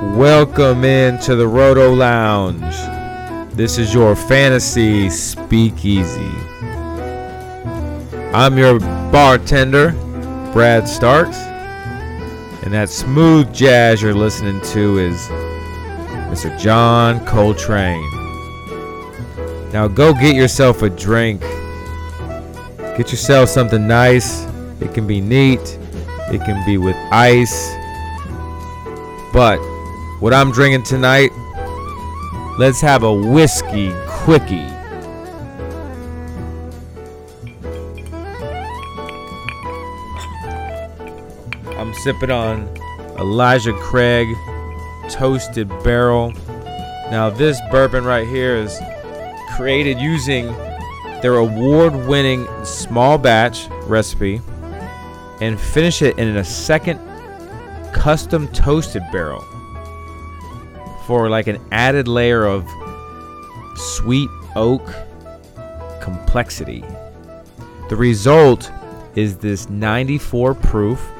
Welcome into the Roto Lounge. This is your fantasy speakeasy. I'm your bartender, Brad Starks, and that smooth jazz you're listening to is Mr. John Coltrane. Now go get yourself a drink. Get yourself something nice. It can be neat, it can be with ice. But what I'm drinking tonight, let's have a whiskey quickie. I'm sipping on Elijah Craig Toasted Barrel. Now, this bourbon right here is created using their award winning small batch recipe and finish it in a second custom toasted barrel for like an added layer of sweet oak complexity. The result is this 94 proof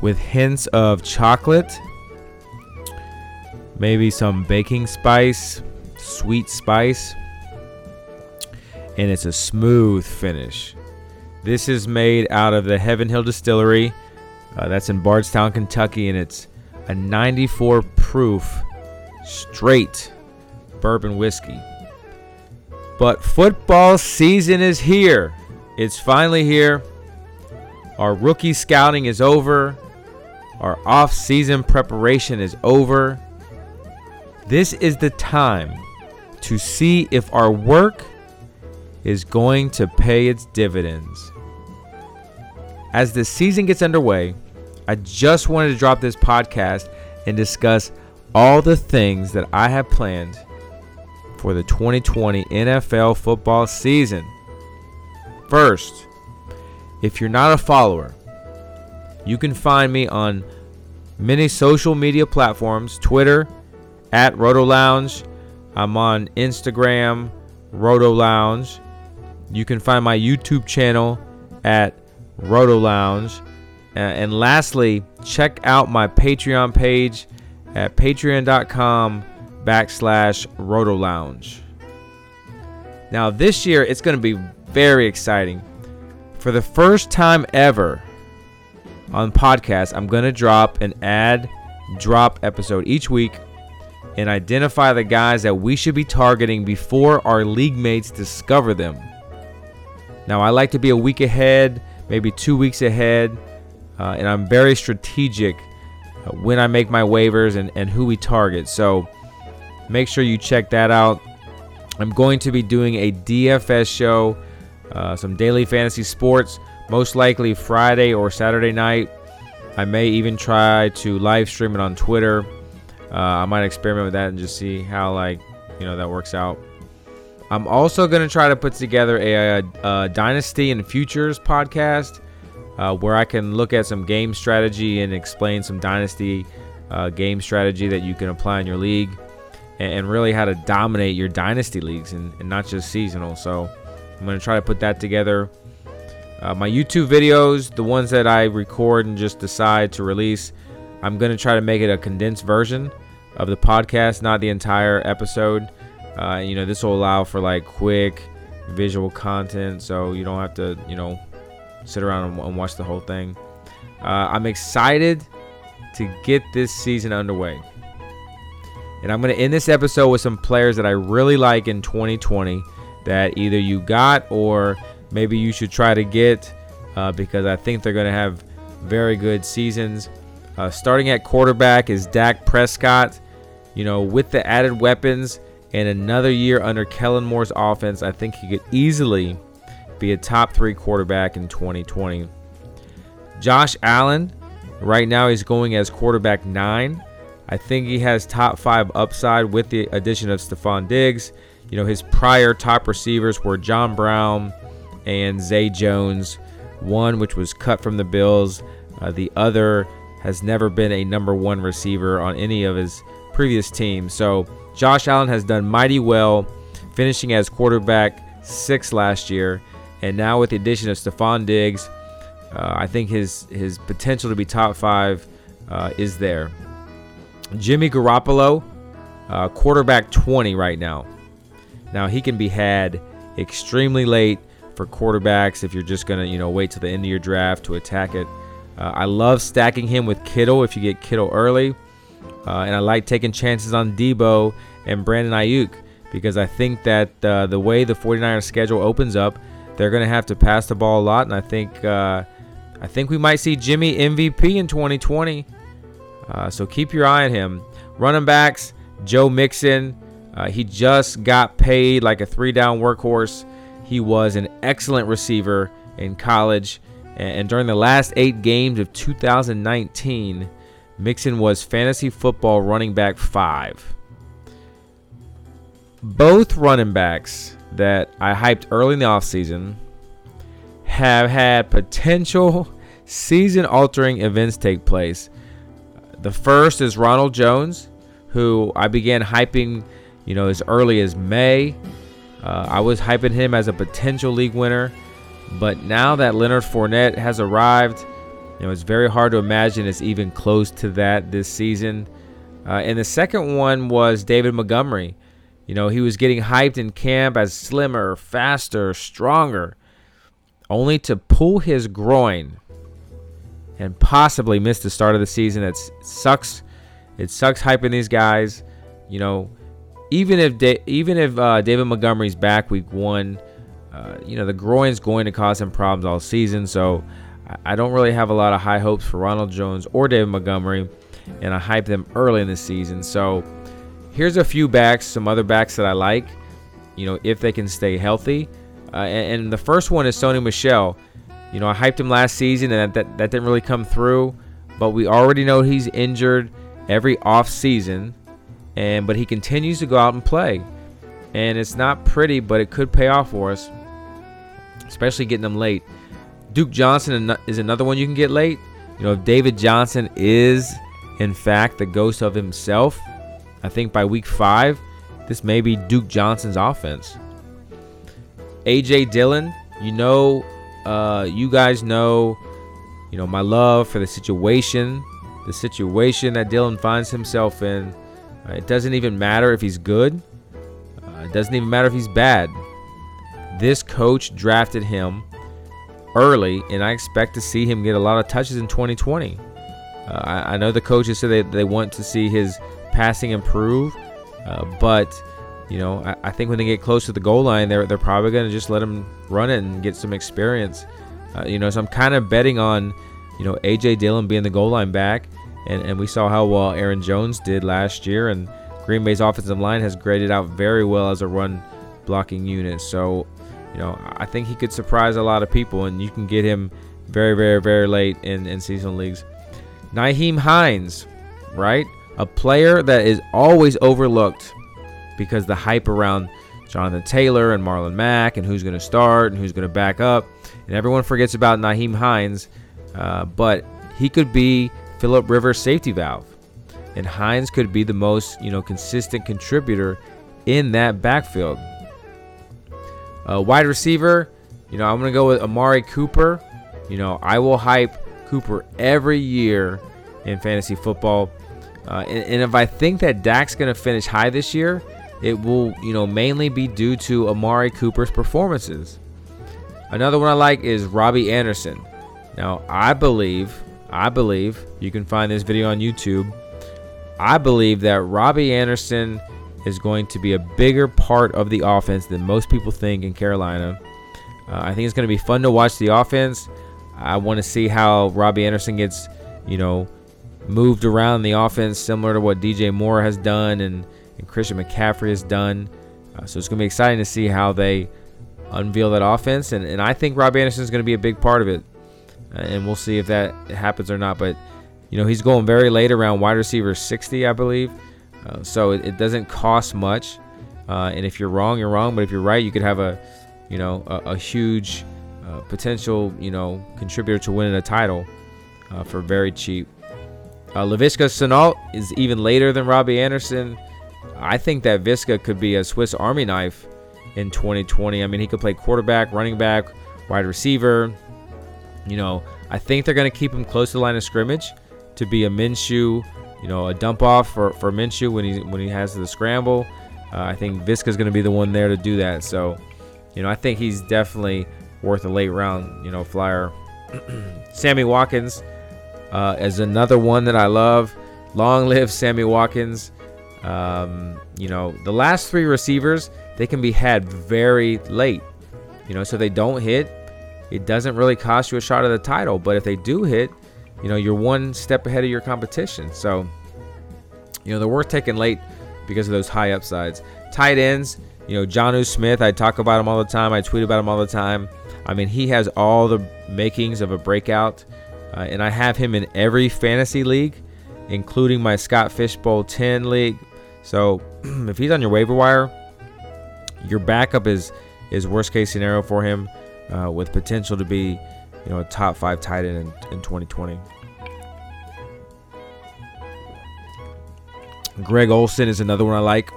with hints of chocolate, maybe some baking spice, sweet spice, and it's a smooth finish. This is made out of the Heaven Hill Distillery. Uh, that's in Bardstown, Kentucky, and it's a 94 proof straight bourbon whiskey. But football season is here. It's finally here. Our rookie scouting is over. Our off season preparation is over. This is the time to see if our work is going to pay its dividends. As the season gets underway, I just wanted to drop this podcast and discuss all the things that I have planned for the 2020 NFL football season. First, if you're not a follower, you can find me on many social media platforms Twitter at Roto Lounge. I'm on Instagram, Roto Lounge. You can find my YouTube channel at Roto Lounge. Uh, and lastly, check out my Patreon page at patreon.com backslash Roto Lounge. Now, this year it's going to be very exciting. For the first time ever on podcast, I'm going to drop an add drop episode each week and identify the guys that we should be targeting before our league mates discover them. Now, I like to be a week ahead, maybe two weeks ahead, uh, and I'm very strategic uh, when I make my waivers and, and who we target. So make sure you check that out. I'm going to be doing a DFS show, uh, some daily fantasy sports, most likely Friday or Saturday night. I may even try to live stream it on Twitter. Uh, I might experiment with that and just see how like you know that works out. I'm also going to try to put together a, a, a Dynasty and Futures podcast uh, where I can look at some game strategy and explain some Dynasty uh, game strategy that you can apply in your league and, and really how to dominate your Dynasty leagues and, and not just seasonal. So I'm going to try to put that together. Uh, my YouTube videos, the ones that I record and just decide to release, I'm going to try to make it a condensed version of the podcast, not the entire episode. Uh, you know, this will allow for like quick visual content, so you don't have to, you know, sit around and, and watch the whole thing. Uh, I'm excited to get this season underway. And I'm going to end this episode with some players that I really like in 2020 that either you got or maybe you should try to get uh, because I think they're going to have very good seasons. Uh, starting at quarterback is Dak Prescott. You know, with the added weapons, and another year under Kellen Moore's offense, I think he could easily be a top three quarterback in 2020. Josh Allen, right now he's going as quarterback nine. I think he has top five upside with the addition of Stefon Diggs. You know, his prior top receivers were John Brown and Zay Jones, one which was cut from the Bills. Uh, the other has never been a number one receiver on any of his previous teams. So Josh Allen has done mighty well, finishing as quarterback six last year. And now with the addition of Stefon Diggs, Uh, I think his his potential to be top five uh, is there. Jimmy Garoppolo, uh, quarterback 20 right now. Now he can be had extremely late for quarterbacks if you're just gonna you know wait till the end of your draft to attack it. Uh, I love stacking him with Kittle if you get Kittle early, uh, and I like taking chances on Deebo and Brandon Aiyuk because I think that uh, the way the 49ers schedule opens up, they're gonna have to pass the ball a lot, and I think uh, I think we might see Jimmy MVP in 2020. Uh, so keep your eye on him. Running backs, Joe Mixon. Uh, he just got paid like a three down workhorse. He was an excellent receiver in college. And during the last eight games of 2019, Mixon was fantasy football running back five. Both running backs that I hyped early in the offseason have had potential season altering events take place. The first is Ronald Jones, who I began hyping, you know, as early as May. Uh, I was hyping him as a potential league winner, but now that Leonard Fournette has arrived, you know, it's very hard to imagine it's even close to that this season. Uh, and the second one was David Montgomery. You know, he was getting hyped in camp as slimmer, faster, stronger, only to pull his groin and possibly miss the start of the season. It sucks. It sucks hyping these guys. You know, even if da- even if uh, David Montgomery's back week one, uh, you know the groin's going to cause him problems all season. So I, don't really have a lot of high hopes for Ronald Jones or David Montgomery, and I hype them early in the season. So here's a few backs, some other backs that I like. You know, if they can stay healthy. Uh, and, and the first one is Sony Michel. You know, I hyped him last season, and that, that, that didn't really come through. But we already know he's injured every off season, and but he continues to go out and play, and it's not pretty, but it could pay off for us, especially getting them late. Duke Johnson is another one you can get late. You know, if David Johnson is in fact the ghost of himself, I think by week five, this may be Duke Johnson's offense. AJ Dillon, you know uh, you guys know, you know, my love for the situation, the situation that Dillon finds himself in. Uh, it doesn't even matter if he's good. Uh, it doesn't even matter if he's bad. This coach drafted him early, and I expect to see him get a lot of touches in 2020. Uh, I, I, know the coaches said they, they want to see his passing improve, uh, but you know, I, I, think when they get close to the goal line, they're they're probably going to just let him run it and get some experience. Uh, you know, so I'm kind of betting on, you know, AJ Dillon being the goal line back, and and we saw how well Aaron Jones did last year, and Green Bay's offensive line has graded out very well as a run blocking unit. So, you know, I think he could surprise a lot of people, and you can get him very, very, very late in in season leagues. Nyheim Hines, right? A player that is always overlooked because the hype around Jonathan Taylor and Marlon Mack and who's going to start and who's going to back up, and everyone forgets about Nyheim Hines, uh, but he could be Philip Rivers' safety valve, and Hines could be the most you know consistent contributor in that backfield. Uh, wide receiver, you know, I'm going to go with Amari Cooper. You know, I will hype Cooper every year in fantasy football. Uh, and, and, if I think that Dak's going to finish high this year, it will, you know, mainly be due to Amari Cooper's performances. Another one I like is Robbie Anderson. Now, I believe, I believe, you can find this video on YouTube. I believe that Robbie Anderson is going to be a bigger part of the offense than most people think in Carolina. Uh, I think it's going to be fun to watch the offense. I want to see how Robbie Anderson gets, you know, moved around the offense, similar to what DJ Moore has done and and Christian McCaffrey has done. Uh, so it's going to be exciting to see how they unveil that offense. And, and I think Rob Anderson is going to be a big part of it. Uh, and we'll see if that happens or not. But, you know, he's going very late around wide receiver 60, I believe. Uh, so it, it, doesn't cost much. Uh, and if you're wrong, you're wrong. But if you're right, you could have a, you know, a, a huge uh, potential, you know, contributor to winning a title uh, for very cheap. Uh, Laviska is even later than Robbie Anderson. I think that Viska could be a Swiss Army knife in 2020. I mean, he could play quarterback, running back, wide receiver. You know, I think they're going to keep him close to the line of scrimmage to be a Minshew, you know, a dump off for, for Minshew when he when he has the scramble. Uh, I think Viska's going to be the one there to do that. So, you know, I think he's definitely worth a late round, you know, flyer. Sammy Watkins uh, is another one that I love. Long live Sammy Watkins. Um, you know, the last three receivers, they can be had very late. You know, so they don't hit. It doesn't really cost you a shot at the title. But if they do hit, you know, you're one step ahead of your competition. So, you know, they're worth taking late because of those high upsides. Tight ends, you know, Jonnu Smith, I talk about him all the time. I tweet about him all the time. I mean, he has all the makings of a breakout. Uh, and I have him in every fantasy league, including my Scott Fish Bowl 10 league. So if he's on your waiver wire, your backup is is worst case scenario for him, uh, with potential to be, you know, top five tight end in, in 2020. Greg Olsen is another one I like.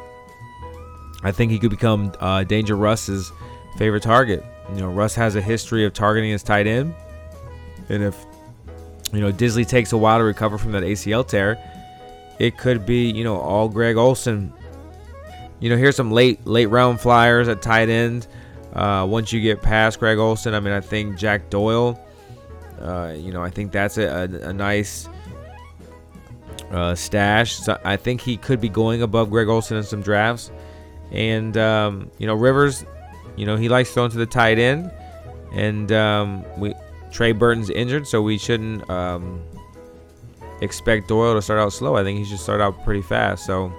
I think he could become uh, Danger Russ's favorite target. You know, Russ has a history of targeting his tight end, and if you know Dissly takes a while to recover from that ACL tear, it could be you know all Greg Olsen. You know, here's some late late round flyers at tight end. Uh, once you get past Greg Olsen, I mean, I think Jack Doyle. Uh, you know, I think that's a, a, a nice uh, stash. So I think he could be going above Greg Olsen in some drafts. And um, you know, Rivers, you know, he likes throwing to the tight end, and um, we Trey Burton's injured, so we shouldn't um, expect Doyle to start out slow. I think he should start out pretty fast. So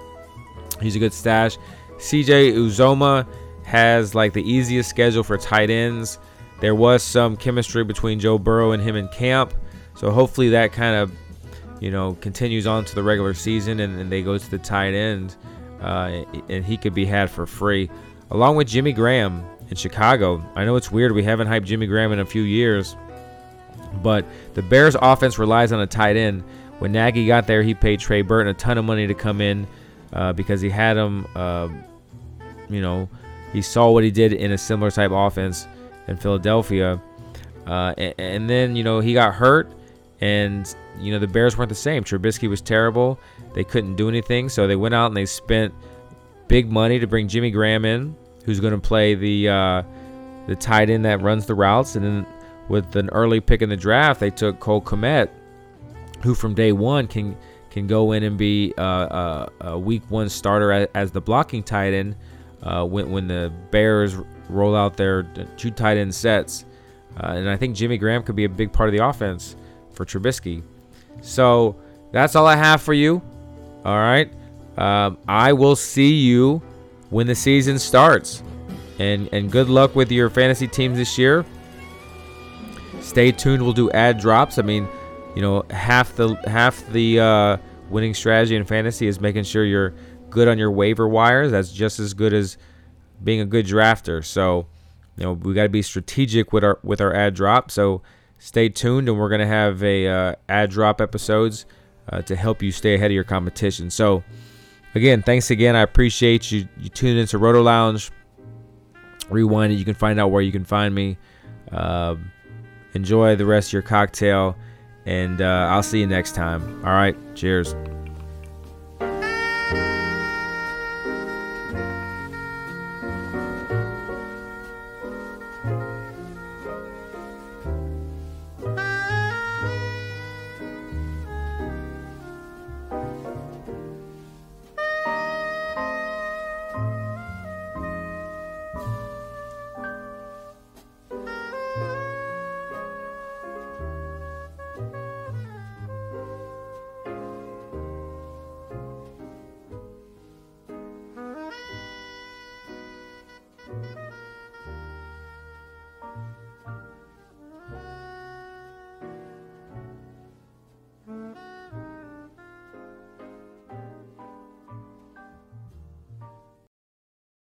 he's a good stash. CJ Uzomah has like the easiest schedule for tight ends. There was some chemistry between Joe Burrow and him in camp, so hopefully that kind of you know continues on to the regular season and, they go to the tight end, uh, and he could be had for free, along with Jimmy Graham in Chicago. I know it's weird we haven't hyped Jimmy Graham in a few years, but the Bears' offense relies on a tight end. When Nagy got there, he paid Trey Burton a ton of money to come in uh, because he had him, uh, you know, he saw what he did in a similar type offense in Philadelphia. Uh, and, and, then, you know, he got hurt, and, you know, the Bears weren't the same. Trubisky was terrible. They couldn't do anything, so they went out and they spent big money to bring Jimmy Graham in, who's going to play the uh, the tight end that runs the routes. And then with an early pick in the draft, they took Cole Kmet, who from day one can can go in and be uh, uh, a week one starter as, as the blocking tight end uh, when, when the Bears roll out their two tight end sets. Uh, and I think Jimmy Graham could be a big part of the offense for Trubisky. So that's all I have for you. All right. Um, I will see you when the season starts. And, and good luck with your fantasy teams this year. Stay tuned. We'll do add drops. I mean, you know, half the half the uh, winning strategy in fantasy is making sure you're good on your waiver wires. That's just as good as being a good drafter. So, you know, we got to be strategic with our with our add drop. So, stay tuned, and we're gonna have a uh, add drop episodes uh, to help you stay ahead of your competition. So, again, thanks again. I appreciate you you tuning into Roto Lounge. Rewind it. You can find out where you can find me. Uh, enjoy the rest of your cocktail, and uh, I'll see you next time. All right, cheers.